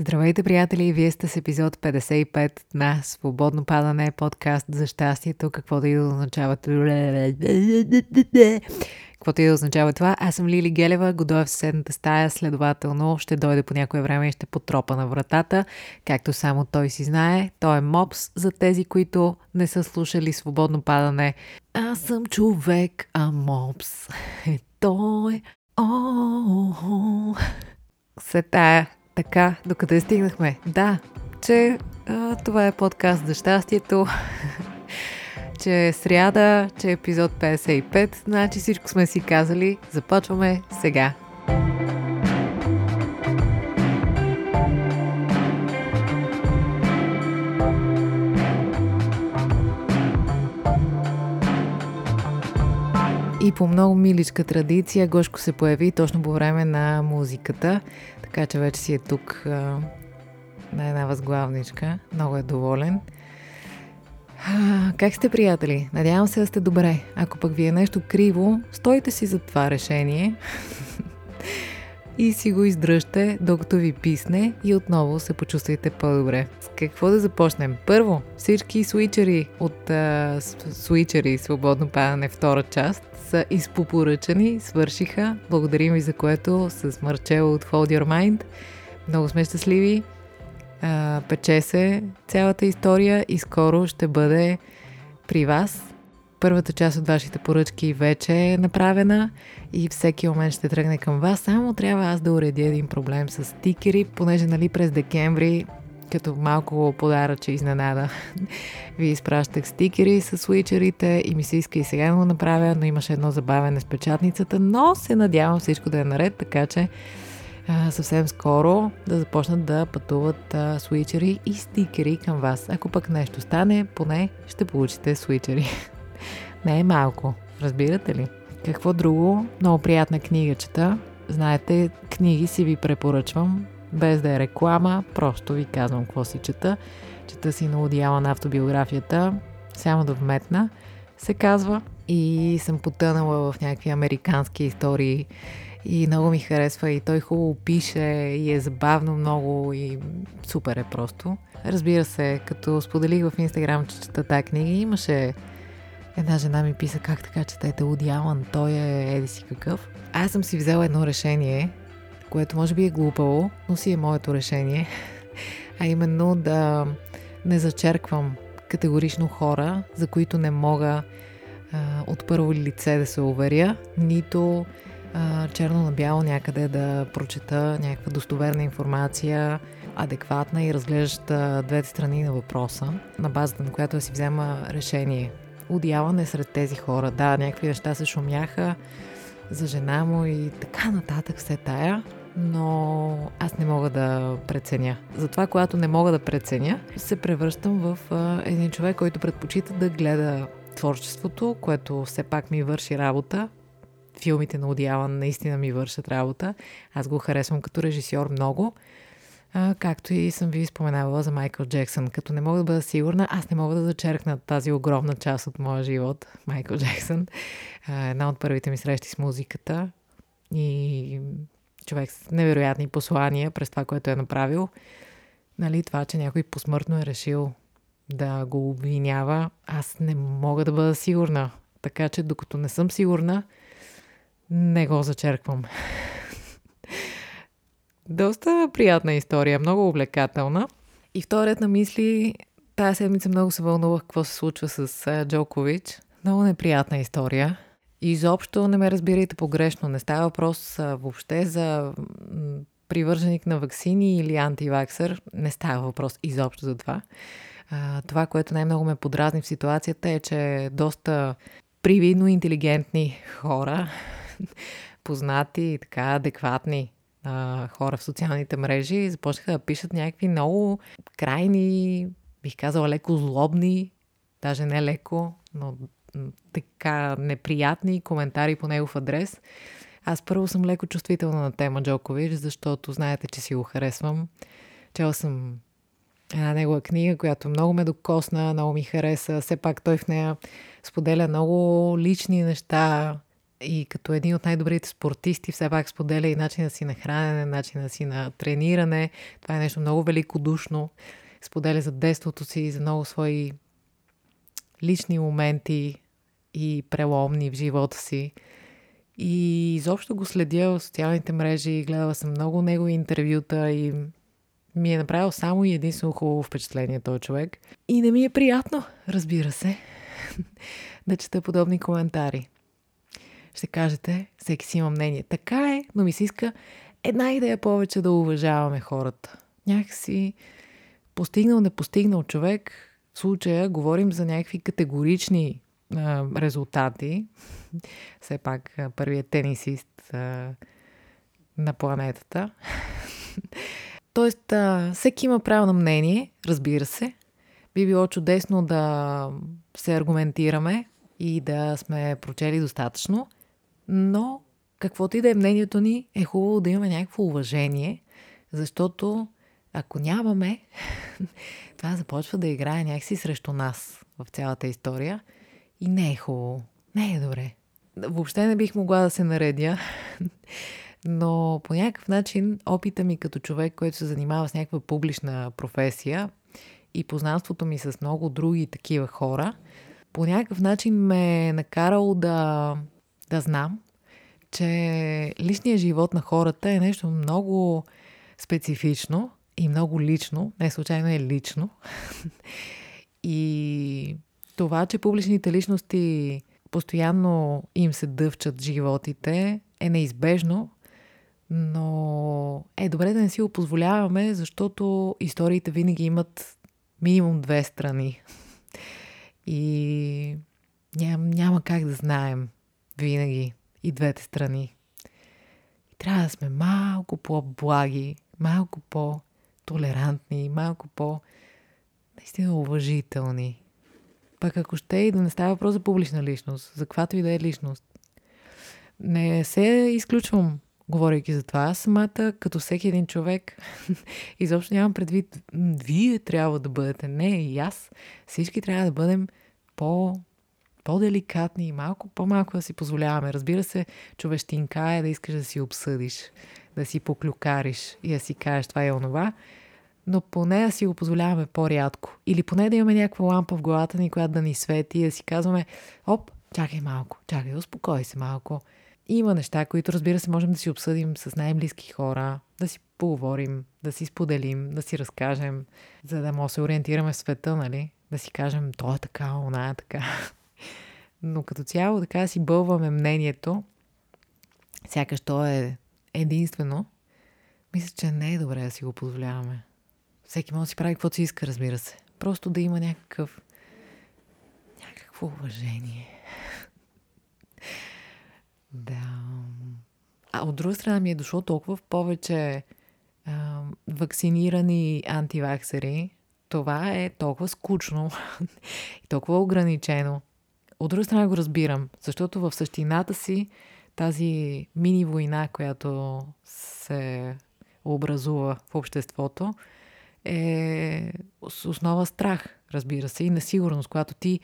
Здравейте, приятели! Вие сте с епизод 55 на Свободно падане, подкаст за щастието, каквото и да означава. Каквото и да означава това. Аз съм Лили Гелева, Годоя в съседната стая, следователно ще дойде по някое време и ще потропа на вратата, както само той си знае. Той е мопс за тези, които не са слушали Свободно падане. Аз съм човек, а мопс е той. О, се тая така, докъде стигнахме? Да, че а, това е подкаст за щастието, че е сряда, че е епизод 55, значи всичко сме си казали. Започваме сега. По много миличка традиция Гошко се появи точно по време на музиката. Така че вече си е тук а, на една възглавничка. Много е доволен. А, как сте, приятели? Надявам се да сте добре. Ако пък ви е нещо криво, стойте си за това решение и си го издръжте, докато ви писне и отново се почувствайте по-добре. С какво да започнем? Първо, всички свичери от а, свичери Свободно падане втора част са изпопоръчани, свършиха. Благодарим ви за което с Марчело от Hold Your Mind. Много сме щастливи. А, пече се цялата история и скоро ще бъде при вас. Първата част от вашите поръчки вече е направена и всеки момент ще тръгне към вас. Само трябва аз да уредя един проблем с стикери, понеже нали през декември като малко подаръче изненада. Ви изпращах стикери с свичерите и ми се иска и сега да го направя, но имаше едно забавене с печатницата, но се надявам всичко да е наред, така че а, съвсем скоро да започнат да пътуват а, свичери и стикери към вас. Ако пък нещо стане, поне ще получите свичери. Не е малко, разбирате ли? Какво друго? Много приятна книга чета. Знаете, книги си ви препоръчвам без да е реклама, просто ви казвам какво си чета. Чета си на одеяла на автобиографията, само да вметна, се казва. И съм потънала в някакви американски истории и много ми харесва и той хубаво пише и е забавно много и супер е просто. Разбира се, като споделих в Инстаграм, че чета тази книга, имаше една жена ми писа как така четете Уди Алън, той е еди си какъв. Аз съм си взела едно решение, което може би е глупаво, но си е моето решение, а именно да не зачерквам категорично хора, за които не мога а, от първо лице да се уверя, нито а, черно на бяло някъде да прочета някаква достоверна информация, адекватна и разглеждаща двете страни на въпроса, на базата на която да си взема решение. Удяване сред тези хора. Да, някакви неща се шумяха за жена му и така нататък все тая, но аз не мога да преценя. Затова, когато не мога да преценя, се превръщам в един човек, който предпочита да гледа творчеството, което все пак ми върши работа. Филмите на Одиалан наистина ми вършат работа. Аз го харесвам като режисьор много. Както и съм ви споменавала за Майкъл Джексън. Като не мога да бъда сигурна, аз не мога да зачеркна тази огромна част от моя живот, Майкъл Джексън. Една от първите ми срещи с музиката. И човек с невероятни послания през това, което е направил. Нали, това, че някой посмъртно е решил да го обвинява, аз не мога да бъда сигурна. Така че, докато не съм сигурна, не го зачерквам. Доста приятна история, много увлекателна. И вторият на мисли, тази седмица много се вълнувах какво се случва с Джокович. Много неприятна история. Изобщо не ме разбирайте погрешно. Не става въпрос въобще за привърженик на вакцини или антиваксър. Не става въпрос изобщо за това. А, това, което най-много ме подразни в ситуацията е, че доста привидно интелигентни хора, познати и така адекватни а, хора в социалните мрежи, започнаха да пишат някакви много крайни, бих казала леко злобни, даже не леко, но така неприятни коментари по негов адрес. Аз първо съм леко чувствителна на тема Джокович, защото знаете, че си го харесвам. Чела съм една негова книга, която много ме докосна, много ми хареса. Все пак той в нея споделя много лични неща и като един от най-добрите спортисти, все пак споделя и начина си на хранене, начина си на трениране. Това е нещо много великодушно. Споделя за детството си, за много свои лични моменти и преломни в живота си. И изобщо го следя в социалните мрежи, гледала съм много негови интервюта и ми е направил само и единствено хубаво впечатление този човек. И не ми е приятно, разбира се, да чета подобни коментари. Ще кажете, всеки си има мнение. Така е, но ми се иска една идея повече да уважаваме хората. Някакси постигнал, не постигнал човек, в случая говорим за някакви категорични а, резултати. Все пак първият тенисист а, на планетата. Тоест, а, всеки има право на мнение, разбира се. Би било чудесно да се аргументираме и да сме прочели достатъчно, но каквото и да е мнението ни, е хубаво да имаме някакво уважение, защото ако нямаме, това започва да играе някакси срещу нас в цялата история и не е хубаво. Не е добре. Въобще не бих могла да се наредя, но по някакъв начин опита ми като човек, който се занимава с някаква публична професия и познанството ми с много други такива хора, по някакъв начин ме е накарало да, да знам, че личният живот на хората е нещо много специфично и много лично, не случайно е лично. и това, че публичните личности постоянно им се дъвчат животите, е неизбежно, но е добре да не си го позволяваме, защото историите винаги имат минимум две страни. И ням, няма как да знаем винаги и двете страни. И трябва да сме малко по-благи, малко по-толерантни, малко по- наистина уважителни. Пък ако ще и да не става въпрос за публична личност, за каквато и да е личност. Не се изключвам, говорейки за това. Аз самата, като всеки един човек, изобщо нямам предвид, вие трябва да бъдете. Не, и аз. Всички трябва да бъдем по по-деликатни и малко по-малко да си позволяваме. Разбира се, човещинка е да искаш да си обсъдиш, да си поклюкариш и да си кажеш това и онова, но поне да си го позволяваме по-рядко. Или поне да имаме някаква лампа в главата ни, която да ни свети и да си казваме, оп, чакай малко, чакай, успокой се малко. Има неща, които разбира се можем да си обсъдим с най-близки хора, да си поговорим, да си споделим, да си разкажем, за да може да се ориентираме в света, нали? Да си кажем, то е така, она е така. Но като цяло така си бълваме мнението, сякаш то е единствено, мисля, че не е добре да си го позволяваме. Всеки може да си прави каквото си иска, разбира се. Просто да има някакъв някакво уважение. да. А от друга страна ми е дошло толкова в повече а, вакцинирани антиваксери. Това е толкова скучно и толкова ограничено. От друга страна го разбирам, защото в същината си тази мини война, която се образува в обществото, е с основа страх, разбира се, и несигурност. Когато ти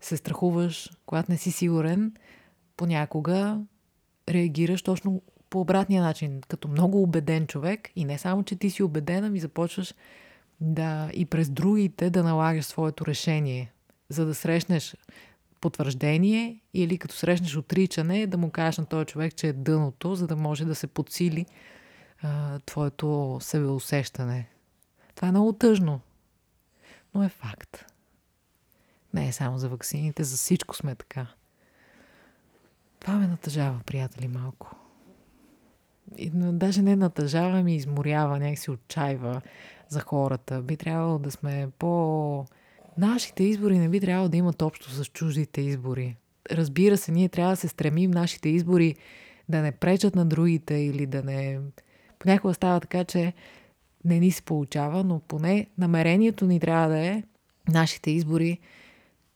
се страхуваш, когато не си сигурен, понякога реагираш точно по обратния начин, като много убеден човек и не само, че ти си убеден, ами започваш да и през другите да налагаш своето решение, за да срещнеш потвърждение или като срещнеш отричане, да му кажеш на този човек, че е дъното, за да може да се подсили а, твоето себеусещане. Това е много тъжно, но е факт. Не е само за ваксините, за всичко сме така. Това ме натъжава, приятели, малко. И, даже не натъжава, ми изморява, някак си отчаива за хората. Би трябвало да сме по Нашите избори не би трябвало да имат общо с чуждите избори. Разбира се, ние трябва да се стремим нашите избори да не пречат на другите или да не... Понякога става така, че не ни се получава, но поне намерението ни трябва да е нашите избори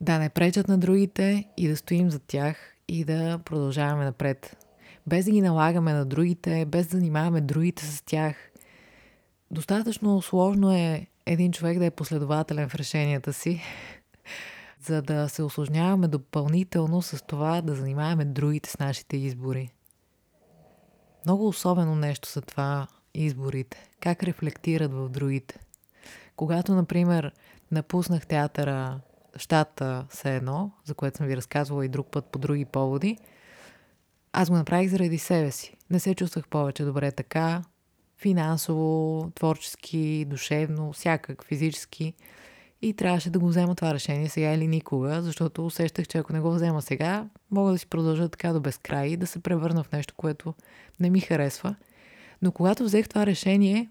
да не пречат на другите и да стоим за тях и да продължаваме напред. Без да ги налагаме на другите, без да занимаваме другите с тях. Достатъчно сложно е един човек да е последователен в решенията си, за да се осложняваме допълнително с това да занимаваме другите с нашите избори. Много особено нещо са това изборите. Как рефлектират в другите. Когато, например, напуснах театъра щата все едно, за което съм ви разказвала и друг път по други поводи, аз го направих заради себе си. Не се чувствах повече добре така, финансово, творчески, душевно, всякак, физически. И трябваше да го взема това решение сега или никога, защото усещах, че ако не го взема сега, мога да си продължа така до безкрай и да се превърна в нещо, което не ми харесва. Но когато взех това решение,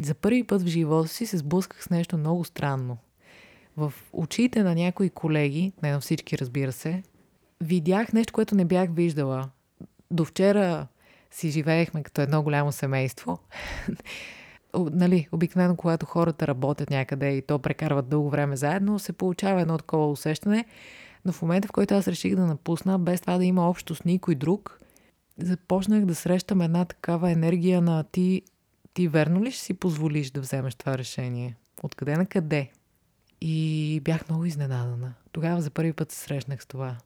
за първи път в живота си се сблъсках с нещо много странно. В очите на някои колеги, не на всички разбира се, видях нещо, което не бях виждала. До вчера си живеехме като едно голямо семейство. нали, обикновено, когато хората работят някъде и то прекарват дълго време заедно, се получава едно такова усещане. Но в момента, в който аз реших да напусна, без това да има общо с никой друг, започнах да срещам една такава енергия на ти, ти верно ли ще си позволиш да вземеш това решение? Откъде на къде? И бях много изненадана. Тогава за първи път се срещнах с това.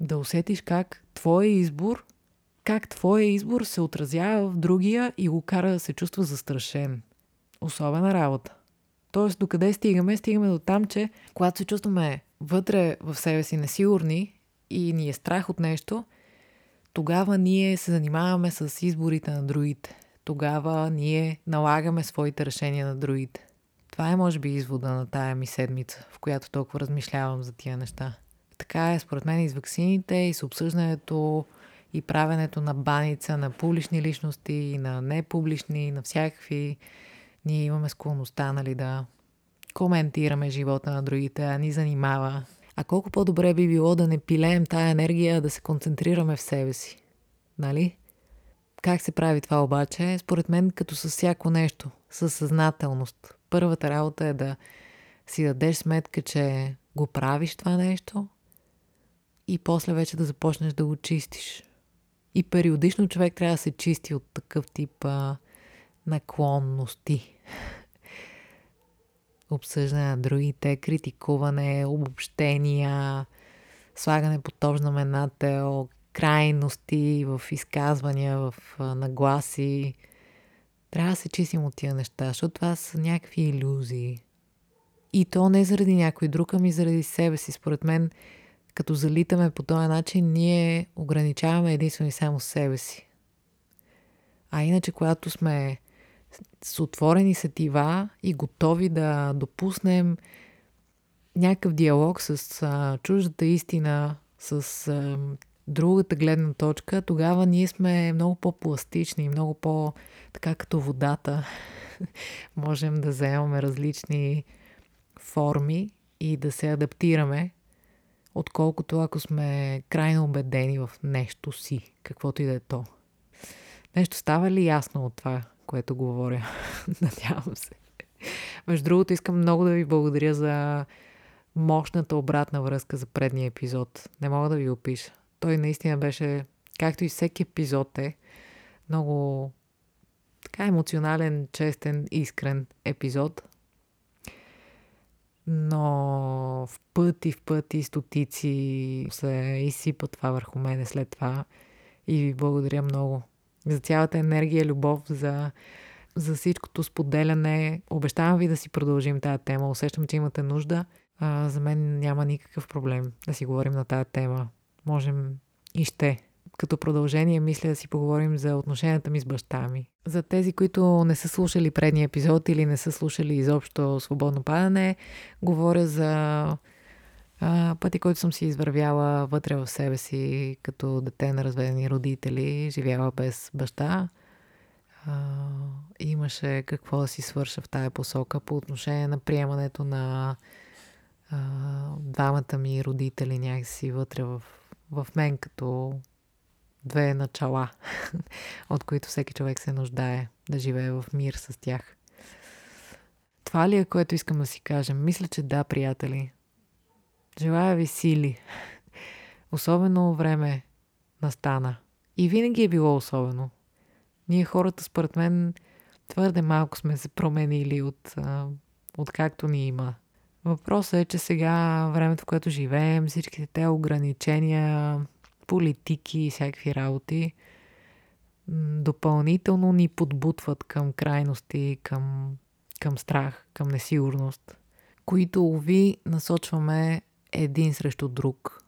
Да усетиш как твоя избор как твоя избор се отразява в другия и го кара да се чувства застрашен. Особена работа. Тоест, докъде стигаме? Стигаме до там, че когато се чувстваме вътре в себе си несигурни и ни е страх от нещо, тогава ние се занимаваме с изборите на другите. Тогава ние налагаме своите решения на другите. Това е, може би, извода на тая ми седмица, в която толкова размишлявам за тия неща. Така е, според мен, и с ваксините, и с обсъждането и правенето на баница на публични личности на непублични, на всякакви. Ние имаме склонността, нали, да коментираме живота на другите, а ни занимава. А колко по-добре би било да не пилеем тая енергия, да се концентрираме в себе си. Нали? Как се прави това обаче? Според мен като с всяко нещо, със съзнателност. Първата работа е да си дадеш сметка, че го правиш това нещо и после вече да започнеш да го чистиш. И периодично човек трябва да се чисти от такъв тип а, наклонности. Обсъждане на другите, критикуване, обобщения, слагане по тож знаменател, крайности в изказвания, в а, нагласи. Трябва да се чистим от тия неща, защото това са някакви иллюзии. И то не заради някой друг, ами заради себе си. Според мен като залитаме по този начин, ние ограничаваме единствено и само себе си. А иначе, когато сме с отворени сетива и готови да допуснем някакъв диалог с а, чуждата истина, с а, другата гледна точка, тогава ние сме много по-пластични, много по- така като водата. Можем да заемаме различни форми и да се адаптираме отколкото ако сме крайно убедени в нещо си, каквото и да е то. Нещо става ли ясно от това, което говоря? Надявам се. Между другото, искам много да ви благодаря за мощната обратна връзка за предния епизод. Не мога да ви опиша. Той наистина беше, както и всеки епизод е, много така емоционален, честен, искрен епизод но в пъти, в пъти, стотици се изсипа това върху мене след това. И ви благодаря много за цялата енергия, любов, за, за всичкото споделяне. Обещавам ви да си продължим тази тема. Усещам, че имате нужда. А, за мен няма никакъв проблем да си говорим на тази тема. Можем и ще като продължение мисля да си поговорим за отношенията ми с баща ми. За тези, които не са слушали предния епизод или не са слушали изобщо Свободно падане, говоря за а, пъти, който съм си извървяла вътре в себе си като дете на разведени родители, живяла без баща. А, имаше какво да си свърша в тая посока по отношение на приемането на а, двамата ми родители някакси вътре в, в мен като две начала, от които всеки човек се нуждае да живее в мир с тях. Това ли е, което искам да си кажем? Мисля, че да, приятели. Желая ви сили. Особено време настана. И винаги е било особено. Ние хората, според мен, твърде малко сме се променили от, от както ни има. Въпросът е, че сега, времето, в което живеем, всичките те ограничения, политики и всякакви работи, допълнително ни подбутват към крайности, към, към страх, към несигурност, които, уви, насочваме един срещу друг.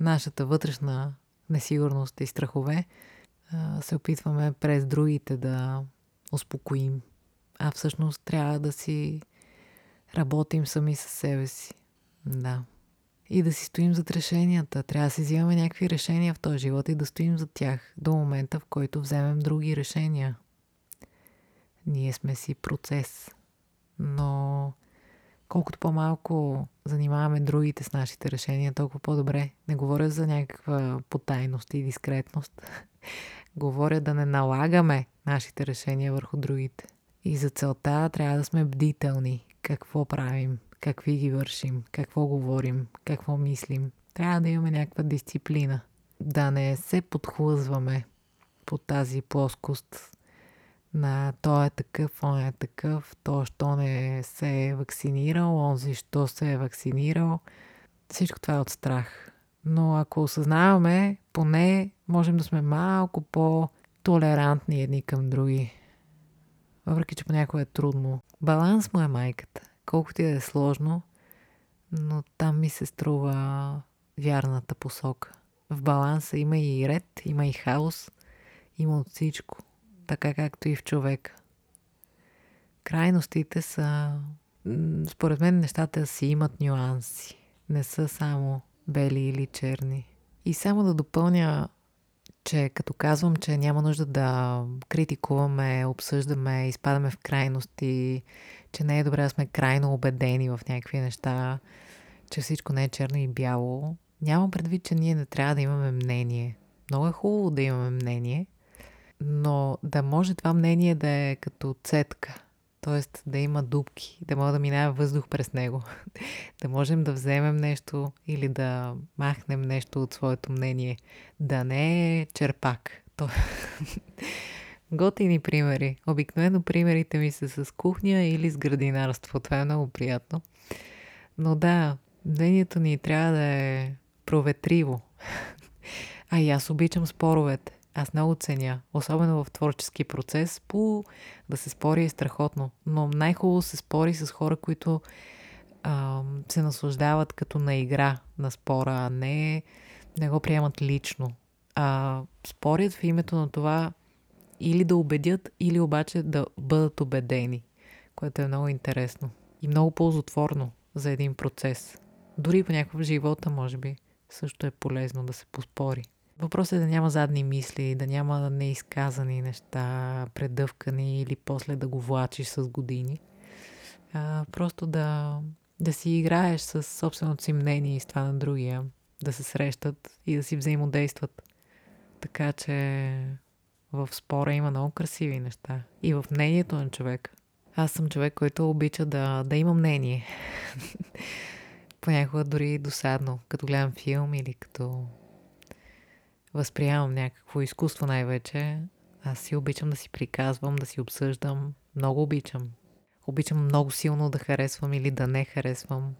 Нашата вътрешна несигурност и страхове се опитваме през другите да успокоим. А всъщност трябва да си работим сами със себе си. Да. И да си стоим зад решенията. Трябва да си взимаме някакви решения в този живот и да стоим за тях до момента, в който вземем други решения. Ние сме си процес. Но колкото по-малко занимаваме другите с нашите решения, толкова по-добре. Не говоря за някаква потайност и дискретност. говоря да не налагаме нашите решения върху другите. И за целта трябва да сме бдителни. Какво правим, какви ги вършим, какво говорим, какво мислим. Трябва да имаме някаква дисциплина. Да не се подхлъзваме по тази плоскост на той е такъв, он е такъв, то що не се е вакцинирал, онзи що се е вакцинирал. Всичко това е от страх. Но ако осъзнаваме, поне можем да сме малко по-толерантни едни към други. Въпреки, че понякога е трудно. Баланс му е майката. Колкото и да е сложно, но там ми се струва вярната посока. В баланса има и ред, има и хаос, има от всичко така както и в човека. Крайностите са, според мен, нещата си имат нюанси. Не са само бели или черни. И само да допълня, че като казвам, че няма нужда да критикуваме, обсъждаме, изпадаме в крайности, че не е добре да сме крайно убедени в някакви неща, че всичко не е черно и бяло, нямам предвид, че ние не трябва да имаме мнение. Много е хубаво да имаме мнение – но да може това мнение да е като цетка, т.е. да има дубки, да може да минава въздух през него, да можем да вземем нещо или да махнем нещо от своето мнение, да не е черпак. То... Готини примери. Обикновено примерите ми са с кухня или с градинарство. Това е много приятно. Но да, мнението ни трябва да е проветриво. А и аз обичам споровете. Аз много ценя, особено в творчески процес, по да се спори е страхотно. Но най-хубаво се спори с хора, които а, се наслаждават като на игра на спора, а не, не го приемат лично. А спорят в името на това или да убедят, или обаче да бъдат убедени, което е много интересно и много ползотворно за един процес. Дори понякога в живота, може би, също е полезно да се поспори. Въпросът е да няма задни мисли, да няма неизказани неща, предъвкани или после да го влачиш с години. А, просто да, да си играеш с собственото си мнение и с това на другия, да се срещат и да си взаимодействат. Така че в спора има много красиви неща. И в мнението на човек. Аз съм човек, който обича да, да има мнение. Понякога дори досадно, като гледам филм или като възприемам някакво изкуство най-вече, аз си обичам да си приказвам, да си обсъждам. Много обичам. Обичам много силно да харесвам или да не харесвам.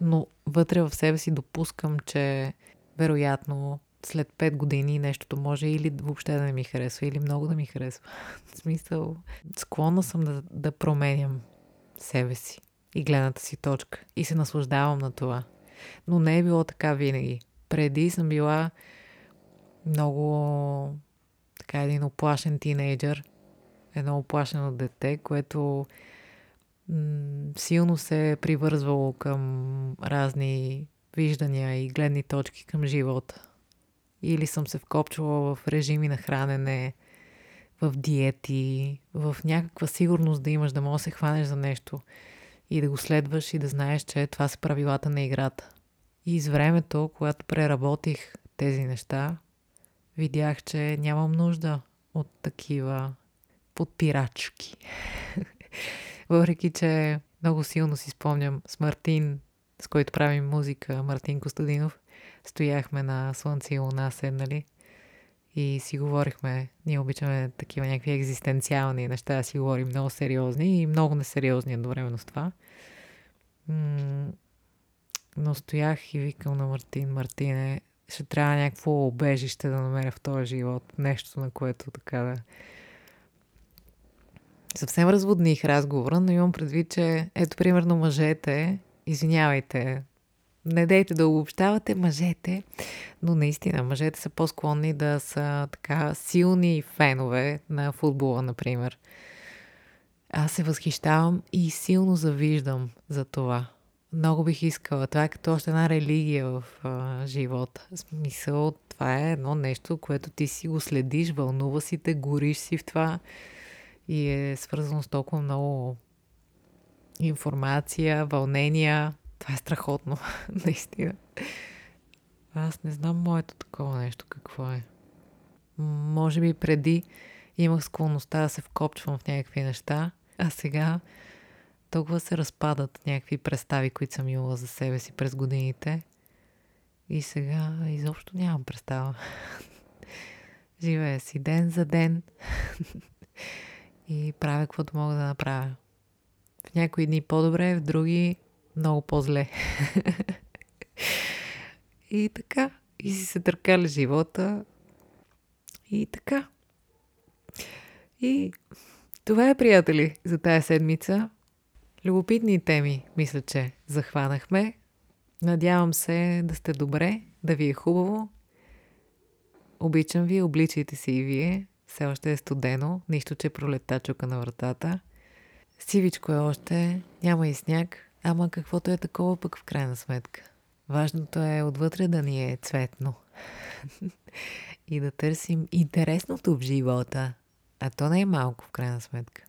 Но вътре в себе си допускам, че вероятно след 5 години нещото може или въобще да не ми харесва, или много да ми харесва. В смисъл, склонна съм да, да променям себе си и гледната си точка. И се наслаждавам на това. Но не е било така винаги. Преди съм била много така един оплашен тинейджър, едно оплашено дете, което м- силно се е привързвало към разни виждания и гледни точки към живота. Или съм се вкопчвала в режими на хранене, в диети, в някаква сигурност да имаш, да можеш да се хванеш за нещо и да го следваш и да знаеш, че това са правилата на играта. И с времето, когато преработих тези неща, видях, че нямам нужда от такива подпирачки. Въпреки, че много силно си спомням с Мартин, с който правим музика, Мартин Костадинов, стояхме на Слънце и Луна седнали и си говорихме, ние обичаме такива някакви екзистенциални неща си говорим, много сериозни и много несериозни едновременно с това. Но стоях и викам на Мартин, Мартине, ще трябва някакво обежище да намеря в този живот. Нещо, на което така да... Съвсем разводних разговора, но имам предвид, че ето примерно мъжете, извинявайте, не дейте да обобщавате мъжете, но наистина мъжете са по-склонни да са така силни фенове на футбола, например. Аз се възхищавам и силно завиждам за това. Много бих искала. Това е като още една религия в а, живота. Смисъл, това е едно нещо, което ти си го следиш, вълнува си те, гориш си в това и е свързано с толкова много информация, вълнения. Това е страхотно, наистина. Аз не знам моето такова нещо какво е. Може би преди имах склонността да се вкопчвам в някакви неща, а сега толкова се разпадат някакви представи, които съм имала за себе си през годините. И сега изобщо нямам представа. Живея си ден за ден и правя каквото мога да направя. В някои дни по-добре, в други много по-зле. и така. И си се търкали живота. И така. И това е, приятели, за тая седмица. Любопитни теми, мисля, че захванахме. Надявам се да сте добре, да ви е хубаво. Обичам ви, обличайте се и вие. Все още е студено, нищо, че пролета чука на вратата. Сивичко е още, няма и сняг, ама каквото е такова пък в крайна сметка. Важното е отвътре да ни е цветно. и да търсим интересното в живота. А то не е малко в крайна сметка.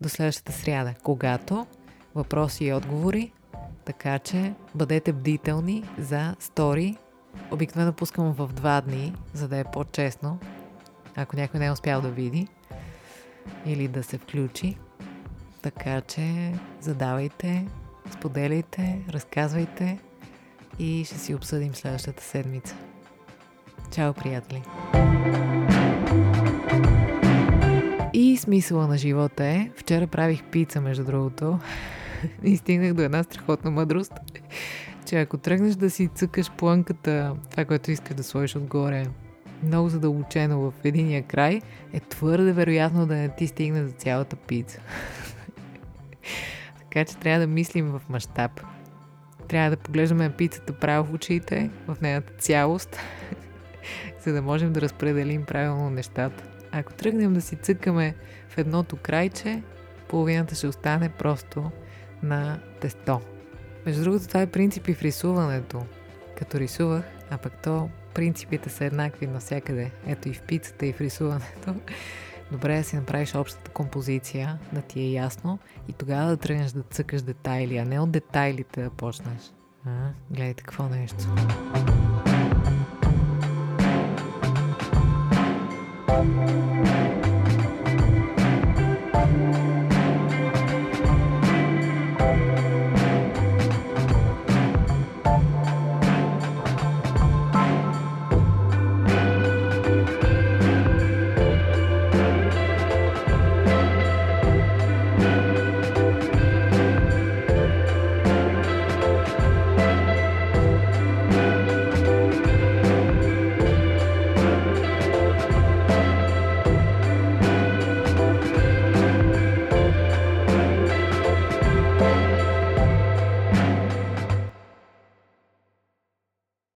До следващата сряда, когато въпроси и отговори, така че бъдете бдителни за стори. Обикновено пускам в два дни, за да е по-честно, ако някой не е успял да види или да се включи. Така че задавайте, споделяйте, разказвайте и ще си обсъдим следващата седмица. Чао, приятели! И смисъла на живота е, вчера правих пица, между другото, и стигнах до една страхотна мъдрост, че ако тръгнеш да си цъкаш плънката, това, което искаш да сложиш отгоре, много задълбочено в единия край, е твърде вероятно да не ти стигне за цялата пица. така че трябва да мислим в мащаб. Трябва да поглеждаме пицата право в очите, в нейната цялост, за да можем да разпределим правилно нещата. Ако тръгнем да си цъкаме в едното крайче, половината ще остане просто на тесто. Между другото, това е принципи в рисуването. Като рисувах, а пък то принципите са еднакви навсякъде. Ето и в пицата, и в рисуването. Добре е да си направиш общата композиция, да ти е ясно и тогава да тръгнеш да цъкаш детайли, а не от детайлите да почнеш. А, гледайте какво нещо.